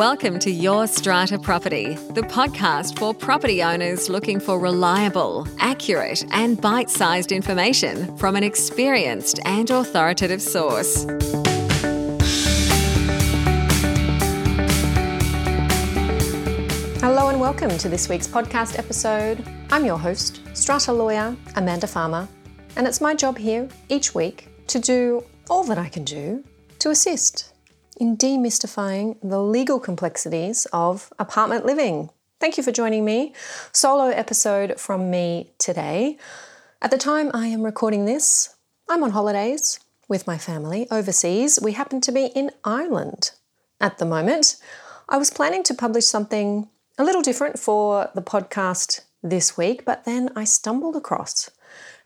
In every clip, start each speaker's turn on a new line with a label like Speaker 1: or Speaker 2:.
Speaker 1: Welcome to Your Strata Property, the podcast for property owners looking for reliable, accurate, and bite sized information from an experienced and authoritative source.
Speaker 2: Hello and welcome to this week's podcast episode. I'm your host, strata lawyer Amanda Farmer, and it's my job here each week to do all that I can do to assist in demystifying the legal complexities of apartment living. Thank you for joining me. Solo episode from me today. At the time I am recording this, I'm on holidays with my family overseas. We happen to be in Ireland at the moment. I was planning to publish something a little different for the podcast this week, but then I stumbled across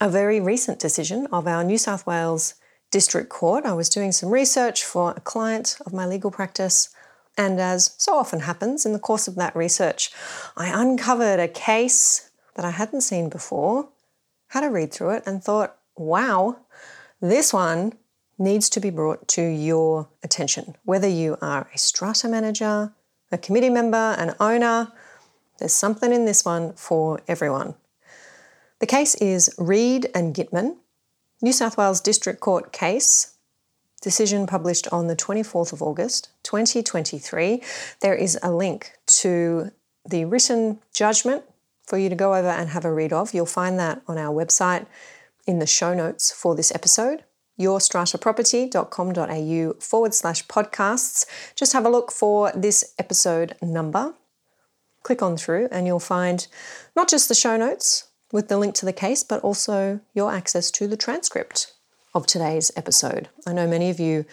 Speaker 2: a very recent decision of our New South Wales district court. I was doing some research for a client of my legal practice. And as so often happens in the course of that research, I uncovered a case that I hadn't seen before, had a read through it, and thought, wow, this one needs to be brought to your attention. Whether you are a strata manager, a committee member, an owner, there's something in this one for everyone. The case is Reed and Gitman New South Wales District Court case, decision published on the 24th of August 2023. There is a link to the written judgment for you to go over and have a read of. You'll find that on our website in the show notes for this episode yourstrataproperty.com.au forward slash podcasts. Just have a look for this episode number. Click on through and you'll find not just the show notes, with the link to the case, but also your access to the transcript of today's episode. I know many of you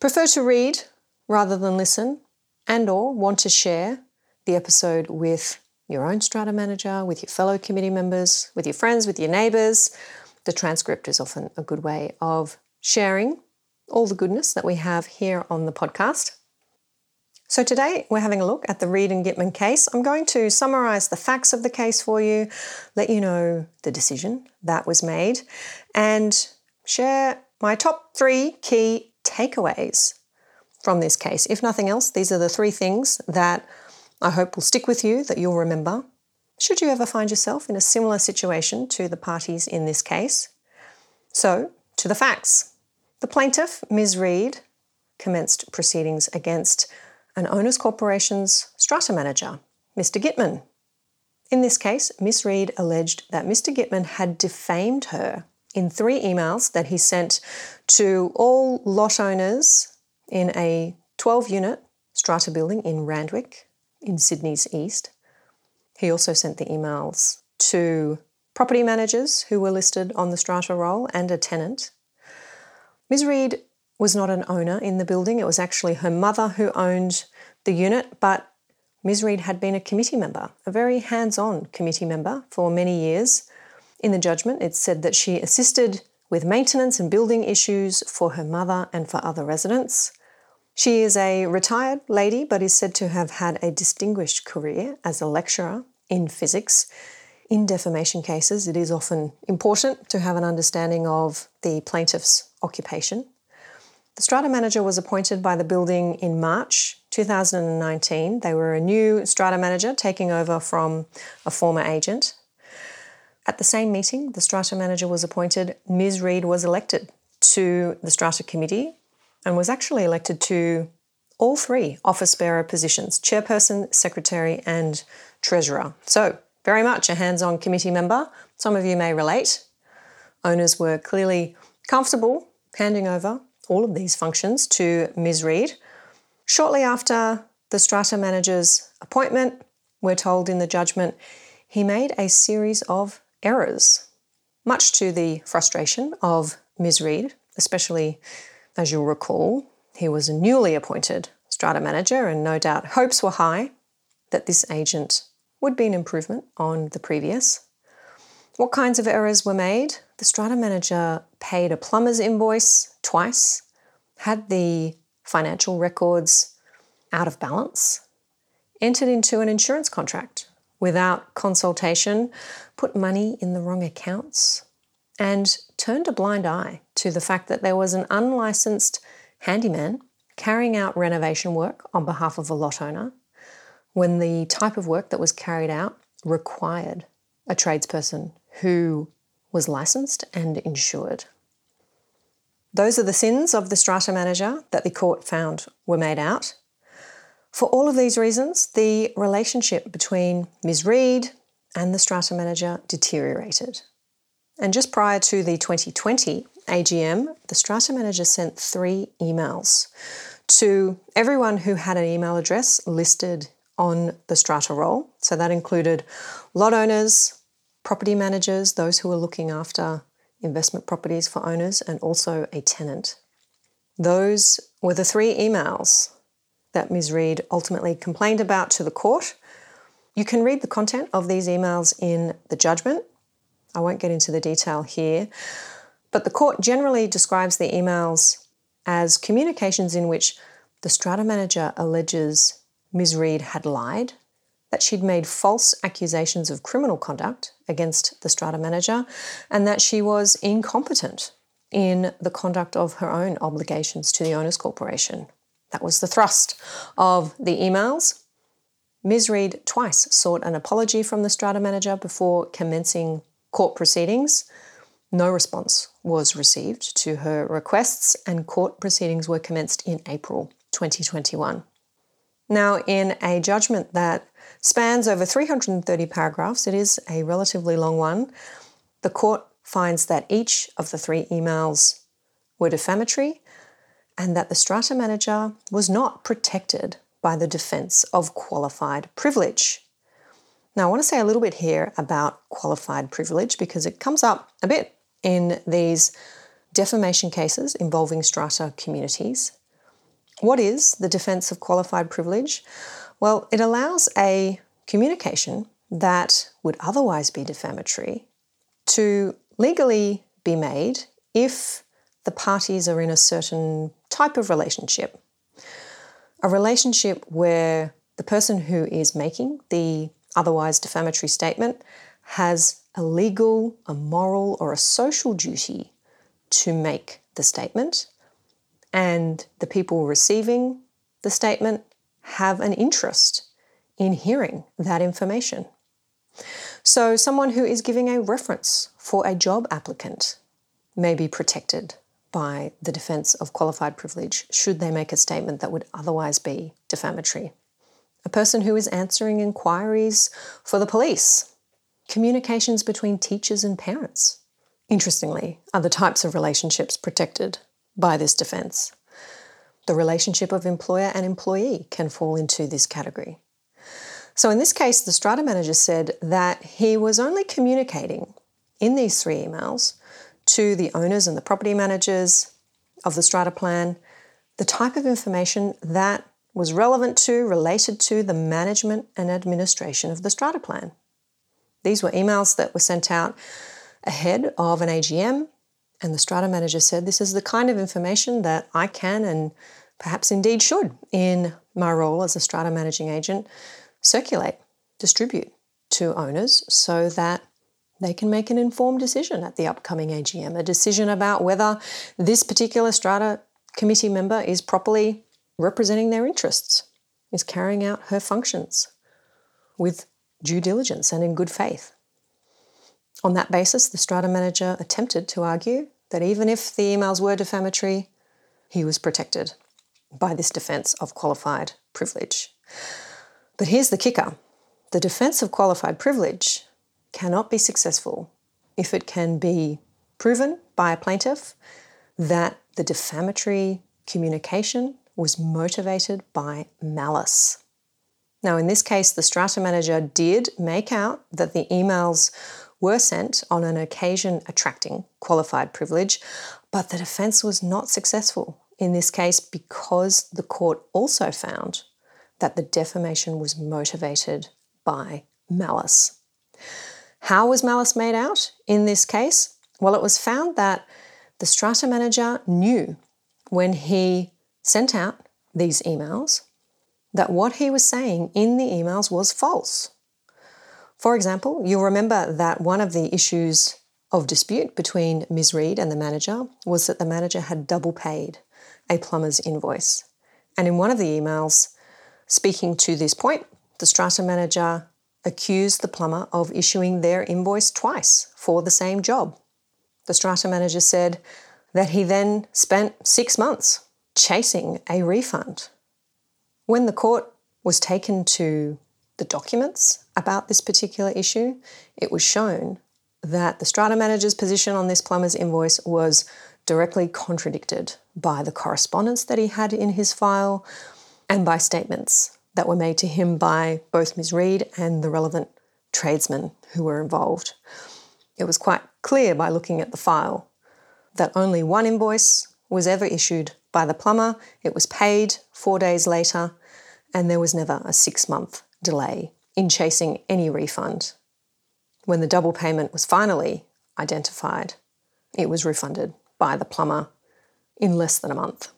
Speaker 2: prefer to read rather than listen and or want to share the episode with your own strata manager, with your fellow committee members, with your friends, with your neighbors. The transcript is often a good way of sharing all the goodness that we have here on the podcast. So today we're having a look at the Reed and Gitman case. I'm going to summarize the facts of the case for you, let you know the decision that was made, and share my top three key takeaways from this case. If nothing else, these are the three things that I hope will stick with you, that you'll remember, should you ever find yourself in a similar situation to the parties in this case. So, to the facts. The plaintiff, Ms. Reed, commenced proceedings against an Owners Corporation's strata manager, Mr. Gitman. In this case, Ms. Reid alleged that Mr. Gitman had defamed her in three emails that he sent to all lot owners in a 12 unit strata building in Randwick, in Sydney's east. He also sent the emails to property managers who were listed on the strata roll and a tenant. Ms. Reid was not an owner in the building. It was actually her mother who owned the unit, but Ms. Reid had been a committee member, a very hands on committee member for many years. In the judgment, it said that she assisted with maintenance and building issues for her mother and for other residents. She is a retired lady, but is said to have had a distinguished career as a lecturer in physics. In defamation cases, it is often important to have an understanding of the plaintiff's occupation. The strata manager was appointed by the building in March 2019. They were a new strata manager taking over from a former agent. At the same meeting, the strata manager was appointed. Ms. Reid was elected to the strata committee and was actually elected to all three office bearer positions chairperson, secretary, and treasurer. So, very much a hands on committee member. Some of you may relate. Owners were clearly comfortable handing over all of these functions to Ms. Reid. Shortly after the strata manager's appointment, we're told in the judgment, he made a series of errors, much to the frustration of Ms. Reid, especially as you'll recall, he was a newly appointed strata manager, and no doubt hopes were high that this agent would be an improvement on the previous. What kinds of errors were made? The strata manager paid a plumber's invoice twice, had the financial records out of balance, entered into an insurance contract without consultation, put money in the wrong accounts, and turned a blind eye to the fact that there was an unlicensed handyman carrying out renovation work on behalf of a lot owner when the type of work that was carried out required a tradesperson who was licensed and insured. Those are the sins of the strata manager that the court found were made out. For all of these reasons, the relationship between Ms. Reid and the strata manager deteriorated. And just prior to the 2020 AGM, the strata manager sent three emails to everyone who had an email address listed on the strata roll. So that included lot owners, property managers, those who are looking after investment properties for owners, and also a tenant. Those were the three emails that Ms. Reid ultimately complained about to the court. You can read the content of these emails in the judgment. I won't get into the detail here, but the court generally describes the emails as communications in which the strata manager alleges Ms. Reid had lied, that she'd made false accusations of criminal conduct against the strata manager, and that she was incompetent in the conduct of her own obligations to the Owners Corporation. That was the thrust of the emails. Ms. Reid twice sought an apology from the strata manager before commencing court proceedings. No response was received to her requests, and court proceedings were commenced in April 2021. Now, in a judgment that spans over 330 paragraphs, it is a relatively long one, the court finds that each of the three emails were defamatory and that the strata manager was not protected by the defence of qualified privilege. Now, I want to say a little bit here about qualified privilege because it comes up a bit in these defamation cases involving strata communities. What is the defence of qualified privilege? Well, it allows a communication that would otherwise be defamatory to legally be made if the parties are in a certain type of relationship. A relationship where the person who is making the otherwise defamatory statement has a legal, a moral, or a social duty to make the statement and the people receiving the statement have an interest in hearing that information. So, someone who is giving a reference for a job applicant may be protected by the defence of qualified privilege should they make a statement that would otherwise be defamatory. A person who is answering inquiries for the police, communications between teachers and parents, interestingly, are the types of relationships protected by this defence. The relationship of employer and employee can fall into this category. So, in this case, the strata manager said that he was only communicating in these three emails to the owners and the property managers of the strata plan the type of information that was relevant to, related to the management and administration of the strata plan. These were emails that were sent out ahead of an AGM and the strata manager said, This is the kind of information that I can and perhaps indeed should, in my role as a strata managing agent, circulate, distribute to owners so that they can make an informed decision at the upcoming AGM, a decision about whether this particular strata committee member is properly representing their interests, is carrying out her functions with due diligence and in good faith. On that basis, the strata manager attempted to argue that even if the emails were defamatory, he was protected by this defense of qualified privilege. But here's the kicker the defense of qualified privilege cannot be successful if it can be proven by a plaintiff that the defamatory communication was motivated by malice. Now, in this case, the strata manager did make out that the emails were sent on an occasion attracting qualified privilege, but the defence was not successful in this case because the court also found that the defamation was motivated by malice. How was malice made out in this case? Well, it was found that the strata manager knew when he sent out these emails that what he was saying in the emails was false. For example, you'll remember that one of the issues of dispute between Ms. Reid and the manager was that the manager had double paid a plumber's invoice. And in one of the emails, speaking to this point, the strata manager accused the plumber of issuing their invoice twice for the same job. The strata manager said that he then spent six months chasing a refund. When the court was taken to the documents about this particular issue, it was shown that the strata manager's position on this plumber's invoice was directly contradicted by the correspondence that he had in his file and by statements that were made to him by both Ms. Reed and the relevant tradesmen who were involved. It was quite clear by looking at the file that only one invoice was ever issued by the plumber, it was paid four days later, and there was never a six month delay in chasing any refund. When the double payment was finally identified, it was refunded by the plumber in less than a month.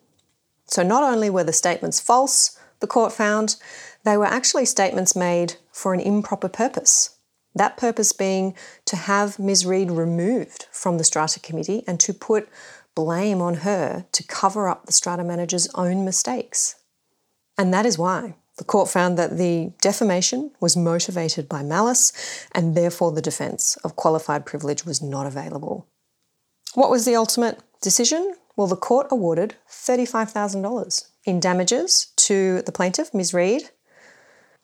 Speaker 2: So not only were the statements false, the court found, they were actually statements made for an improper purpose. That purpose being to have Ms. Reed removed from the strata committee and to put blame on her to cover up the strata manager's own mistakes. And that is why the court found that the defamation was motivated by malice and therefore the defence of qualified privilege was not available. What was the ultimate decision? Well, the court awarded $35,000 in damages to the plaintiff, Ms. Reed.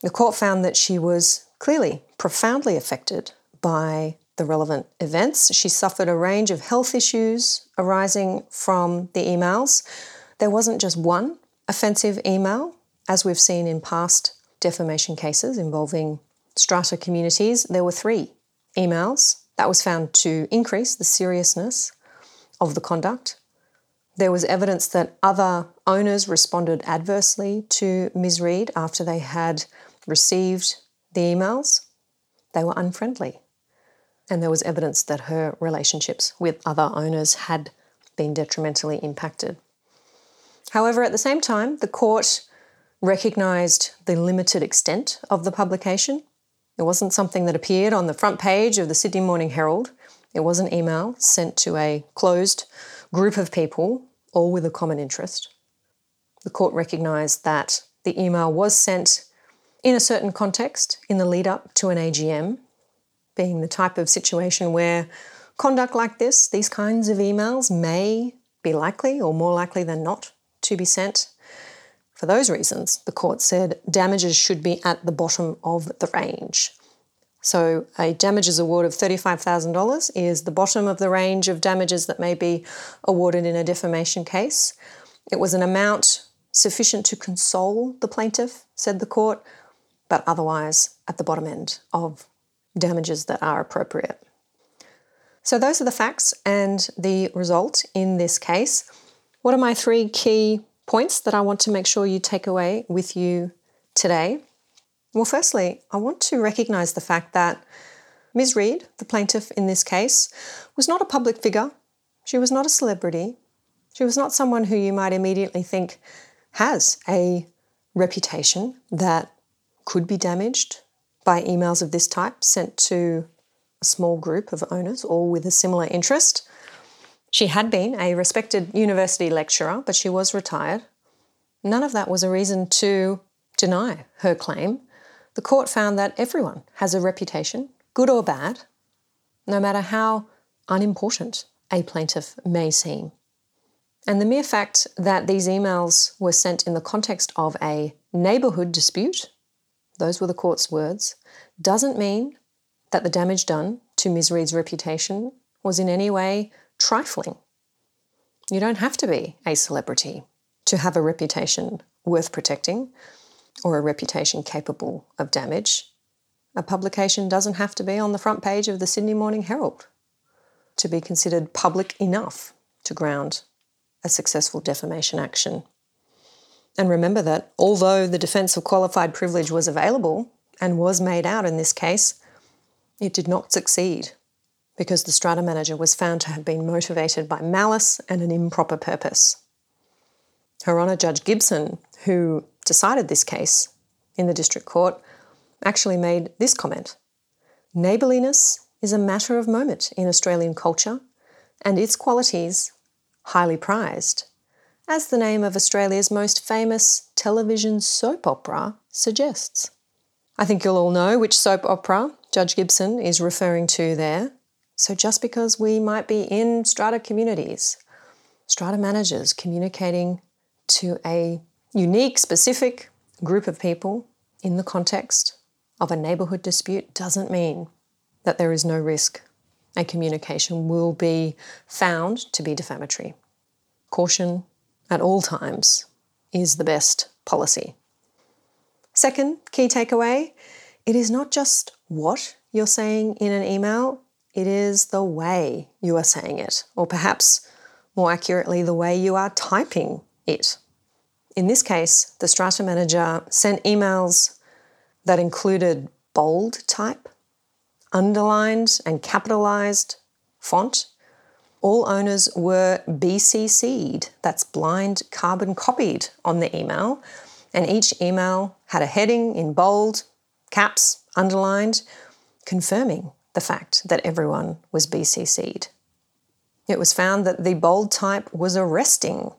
Speaker 2: The court found that she was clearly profoundly affected by the relevant events. She suffered a range of health issues arising from the emails. There wasn't just one offensive email, as we've seen in past defamation cases involving strata communities. There were three emails. That was found to increase the seriousness of the conduct. There was evidence that other owners responded adversely to Ms. Reed after they had received the emails. They were unfriendly. And there was evidence that her relationships with other owners had been detrimentally impacted. However, at the same time, the court recognised the limited extent of the publication. It wasn't something that appeared on the front page of the Sydney Morning Herald. It was an email sent to a closed group of people, all with a common interest. The court recognised that the email was sent in a certain context in the lead up to an AGM, being the type of situation where conduct like this, these kinds of emails, may be likely or more likely than not to be sent. For those reasons, the court said damages should be at the bottom of the range. So, a damages award of $35,000 is the bottom of the range of damages that may be awarded in a defamation case. It was an amount sufficient to console the plaintiff, said the court, but otherwise at the bottom end of damages that are appropriate. So, those are the facts and the result in this case. What are my three key points that I want to make sure you take away with you today? Well, firstly, I want to recognise the fact that Ms. Reed, the plaintiff in this case, was not a public figure. She was not a celebrity. She was not someone who you might immediately think has a reputation that could be damaged by emails of this type sent to a small group of owners, all with a similar interest. She had been a respected university lecturer, but she was retired. None of that was a reason to deny her claim the court found that everyone has a reputation, good or bad, no matter how unimportant a plaintiff may seem. And the mere fact that these emails were sent in the context of a neighbourhood dispute, those were the court's words, doesn't mean that the damage done to Ms. Reed's reputation was in any way trifling. You don't have to be a celebrity to have a reputation worth protecting or a reputation capable of damage, a publication doesn't have to be on the front page of the Sydney Morning Herald to be considered public enough to ground a successful defamation action. And remember that although the defence of qualified privilege was available and was made out in this case, it did not succeed because the strata manager was found to have been motivated by malice and an improper purpose. Her Honour Judge Gibson, who decided this case in the district court actually made this comment Neighbourliness is a matter of moment in Australian culture, and its qualities highly prized, as the name of Australia's most famous television soap opera suggests. I think you'll all know which soap opera Judge Gibson is referring to there. So, just because we might be in strata communities, strata managers communicating to a unique, specific group of people in the context of a neighbourhood dispute doesn't mean that there is no risk a communication will be found to be defamatory. Caution at all times is the best policy. Second key takeaway it is not just what you're saying in an email, it is the way you are saying it, or perhaps more accurately, the way you are typing it. In this case, the strata manager sent emails that included bold type, underlined and capitalized font. All owners were BCC'd, that's blind carbon copied on the email, and each email had a heading in bold, caps, underlined, confirming the fact that everyone was BCC'd. It was found that the bold type was arresting.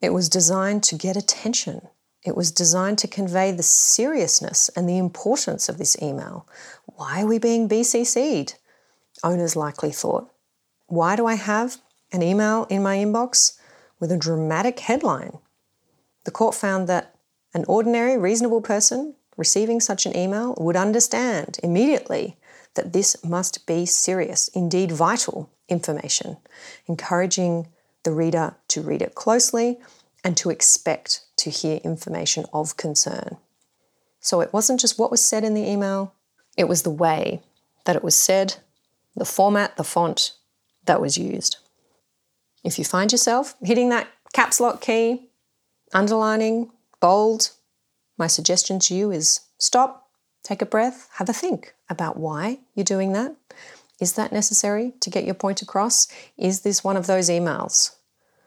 Speaker 2: It was designed to get attention. It was designed to convey the seriousness and the importance of this email. Why are we being BCC'd? Owners likely thought. Why do I have an email in my inbox with a dramatic headline? The court found that an ordinary, reasonable person receiving such an email would understand immediately that this must be serious, indeed vital information, encouraging the reader to read it closely and to expect to hear information of concern. So it wasn't just what was said in the email, it was the way that it was said, the format, the font that was used. If you find yourself hitting that caps lock key, underlining, bold, my suggestion to you is stop, take a breath, have a think about why you're doing that. Is that necessary to get your point across? Is this one of those emails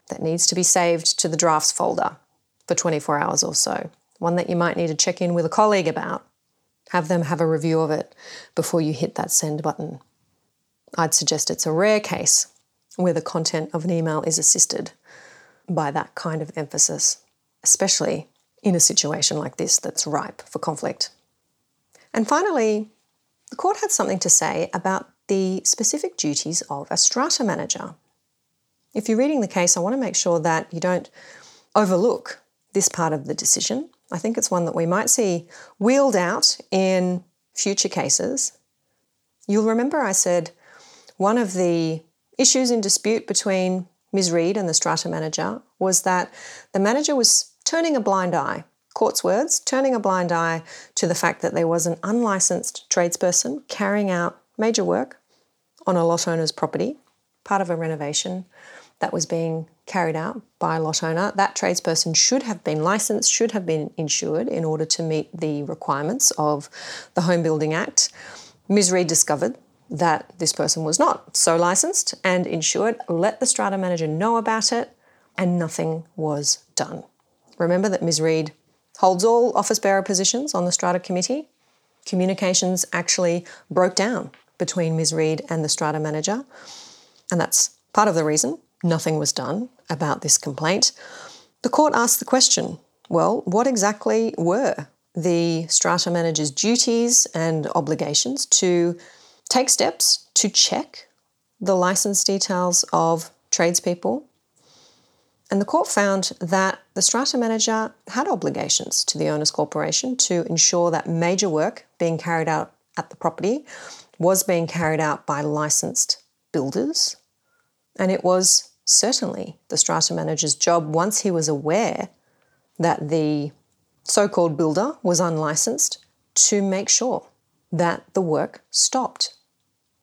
Speaker 2: that needs to be saved to the drafts folder for 24 hours or so? One that you might need to check in with a colleague about. Have them have a review of it before you hit that send button. I'd suggest it's a rare case where the content of an email is assisted by that kind of emphasis, especially in a situation like this that's ripe for conflict. And finally, the court had something to say about the specific duties of a strata manager. If you're reading the case, I want to make sure that you don't overlook this part of the decision. I think it's one that we might see wheeled out in future cases. You'll remember I said one of the issues in dispute between Ms. Reed and the strata manager was that the manager was turning a blind eye, court's words, turning a blind eye to the fact that there was an unlicensed tradesperson carrying out major work on a lot owner's property, part of a renovation that was being carried out by a lot owner. That tradesperson should have been licensed, should have been insured in order to meet the requirements of the Home Building Act. Ms. Reed discovered that this person was not so licensed and insured, let the strata manager know about it, and nothing was done. Remember that Ms. Reed holds all office bearer positions on the strata committee. Communications actually broke down between Ms. Reed and the strata manager, and that's part of the reason nothing was done about this complaint. The court asked the question well, what exactly were the strata manager's duties and obligations to take steps to check the license details of tradespeople and the court found that the strata manager had obligations to the owners corporation to ensure that major work being carried out at the property was being carried out by licensed builders. And it was certainly the strata manager's job once he was aware that the so called builder was unlicensed to make sure that the work stopped.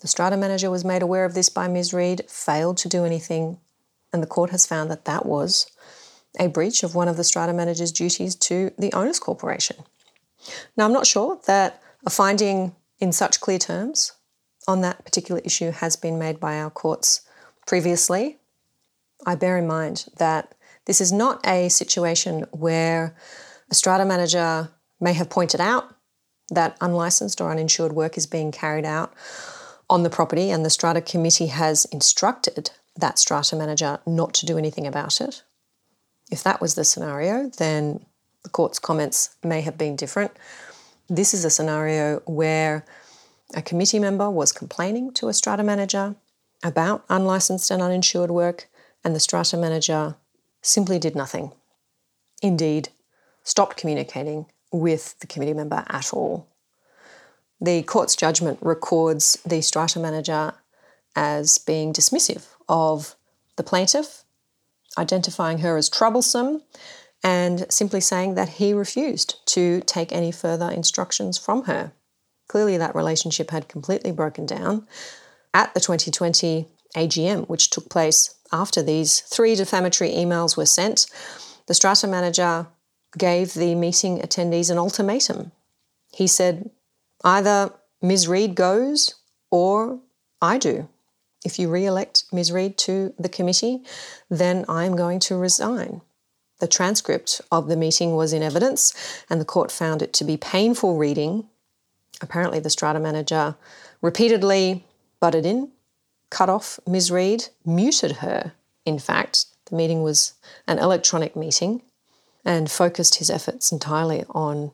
Speaker 2: The strata manager was made aware of this by Ms. Reed, failed to do anything and the court has found that that was a breach of one of the strata manager's duties to the owners corporation. Now, I'm not sure that a finding in such clear terms on that particular issue has been made by our courts previously. I bear in mind that this is not a situation where a strata manager may have pointed out that unlicensed or uninsured work is being carried out on the property and the strata committee has instructed that strata manager not to do anything about it. If that was the scenario, then the court's comments may have been different. This is a scenario where a committee member was complaining to a strata manager about unlicensed and uninsured work, and the strata manager simply did nothing. Indeed, stopped communicating with the committee member at all. The court's judgment records the strata manager as being dismissive of the plaintiff, identifying her as troublesome, and simply saying that he refused to take any further instructions from her. Clearly, that relationship had completely broken down. At the 2020 AGM, which took place after these three defamatory emails were sent, the strata manager gave the meeting attendees an ultimatum. He said, either Ms. Reid goes or I do. If you re elect Ms. Reid to the committee, then I'm going to resign. The transcript of the meeting was in evidence, and the court found it to be painful reading. Apparently, the strata manager repeatedly butted in, cut off Ms. Reid, muted her. In fact, the meeting was an electronic meeting and focused his efforts entirely on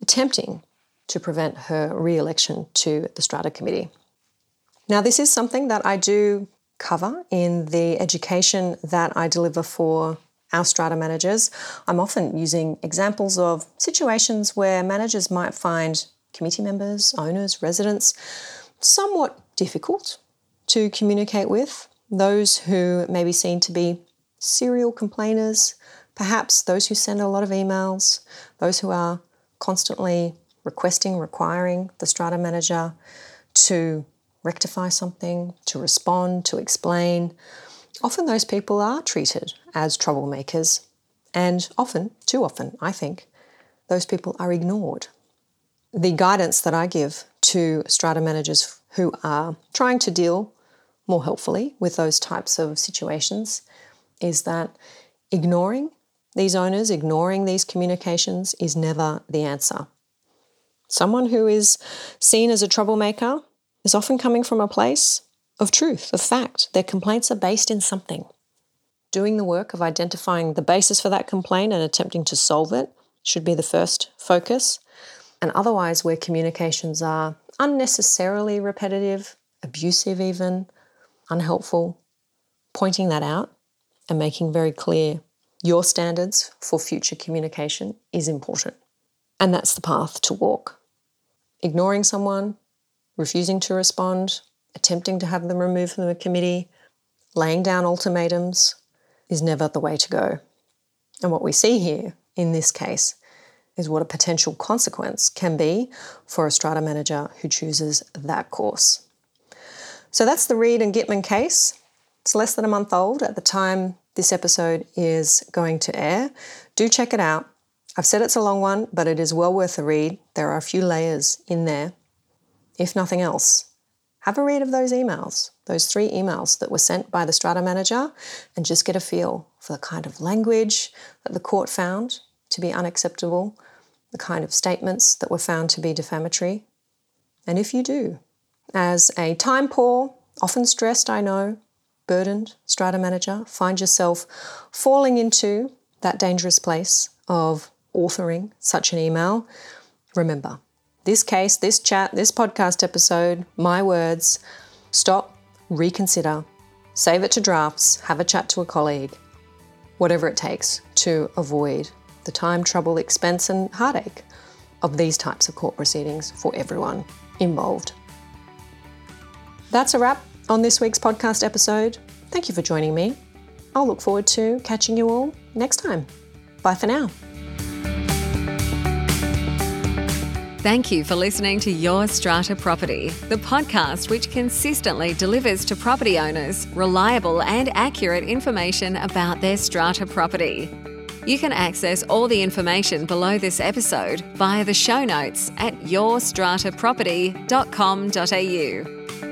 Speaker 2: attempting to prevent her re election to the strata committee. Now, this is something that I do cover in the education that I deliver for our strata managers. I'm often using examples of situations where managers might find committee members, owners, residents somewhat difficult to communicate with, those who may be seen to be serial complainers, perhaps those who send a lot of emails, those who are constantly requesting, requiring the strata manager to rectify something, to respond, to explain. Often those people are treated as troublemakers, and often, too often, I think, those people are ignored. The guidance that I give to strata managers who are trying to deal more helpfully with those types of situations is that ignoring these owners, ignoring these communications is never the answer. Someone who is seen as a troublemaker is often coming from a place of truth, of fact. Their complaints are based in something. Doing the work of identifying the basis for that complaint and attempting to solve it should be the first focus. And otherwise, where communications are unnecessarily repetitive, abusive, even unhelpful, pointing that out and making very clear your standards for future communication is important. And that's the path to walk. Ignoring someone, refusing to respond, attempting to have them removed from the committee, laying down ultimatums is never the way to go. And what we see here in this case is what a potential consequence can be for a strata manager who chooses that course. So that's the Reed and Gitman case. It's less than a month old at the time this episode is going to air. Do check it out. I've said it's a long one, but it is well worth a read. There are a few layers in there. If nothing else, have a read of those emails, those three emails that were sent by the strata manager, and just get a feel for the kind of language that the court found to be unacceptable, the kind of statements that were found to be defamatory. And if you do, as a time poor, often stressed, I know, burdened strata manager, find yourself falling into that dangerous place of authoring such an email, remember this case, this chat, this podcast episode, my words, stop, reconsider, save it to drafts, have a chat to a colleague, whatever it takes to avoid the time, trouble, expense, and heartache of these types of court proceedings for everyone involved. That's a wrap on this week's podcast episode. Thank you for joining me. I'll look forward to catching you all next time. Bye for now.
Speaker 1: Thank you for listening to Your Strata Property, the podcast which consistently delivers to property owners reliable and accurate information about their strata property. You can access all the information below this episode via the show notes at yourstrataproperty.com.au.